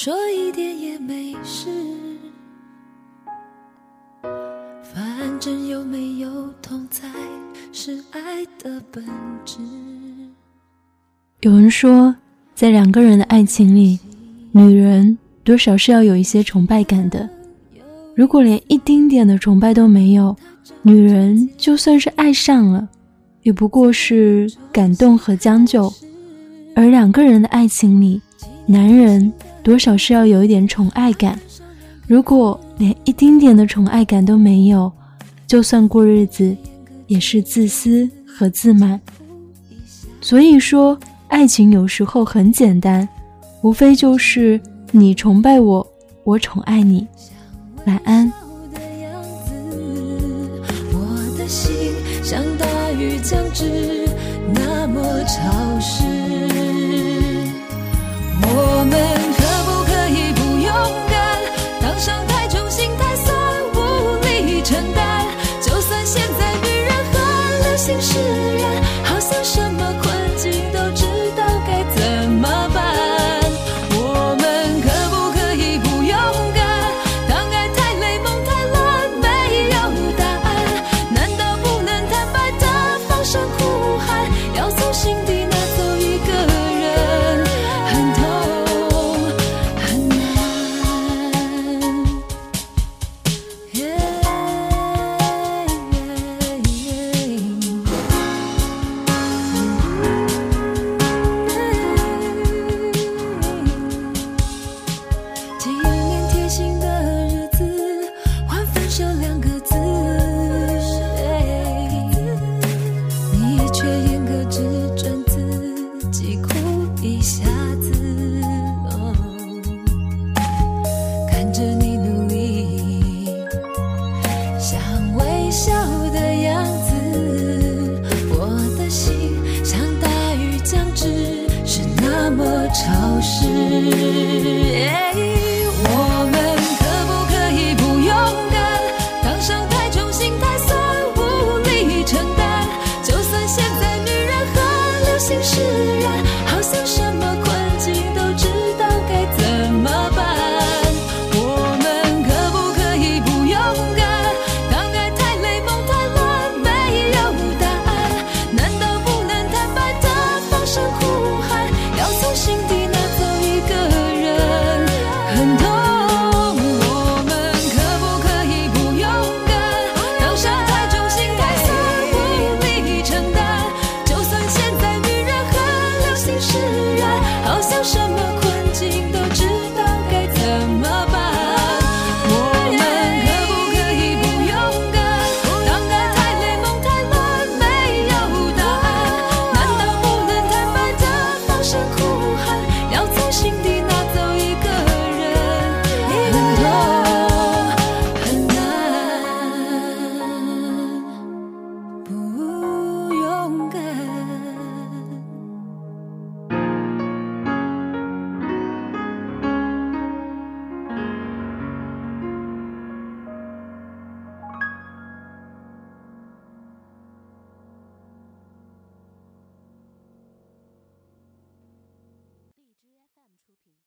说一点也没事。反正有没有痛才是爱的本质。有人说，在两个人的爱情里，女人多少是要有一些崇拜感的。如果连一丁点的崇拜都没有，女人就算是爱上了，也不过是感动和将就。而两个人的爱情里，男人多少是要有一点宠爱感。如果连一丁点的宠爱感都没有，就算过日子，也是自私和自满。所以说，爱情有时候很简单，无非就是你崇拜我，我宠爱你。晚安。像大雨将至，you 那么潮湿。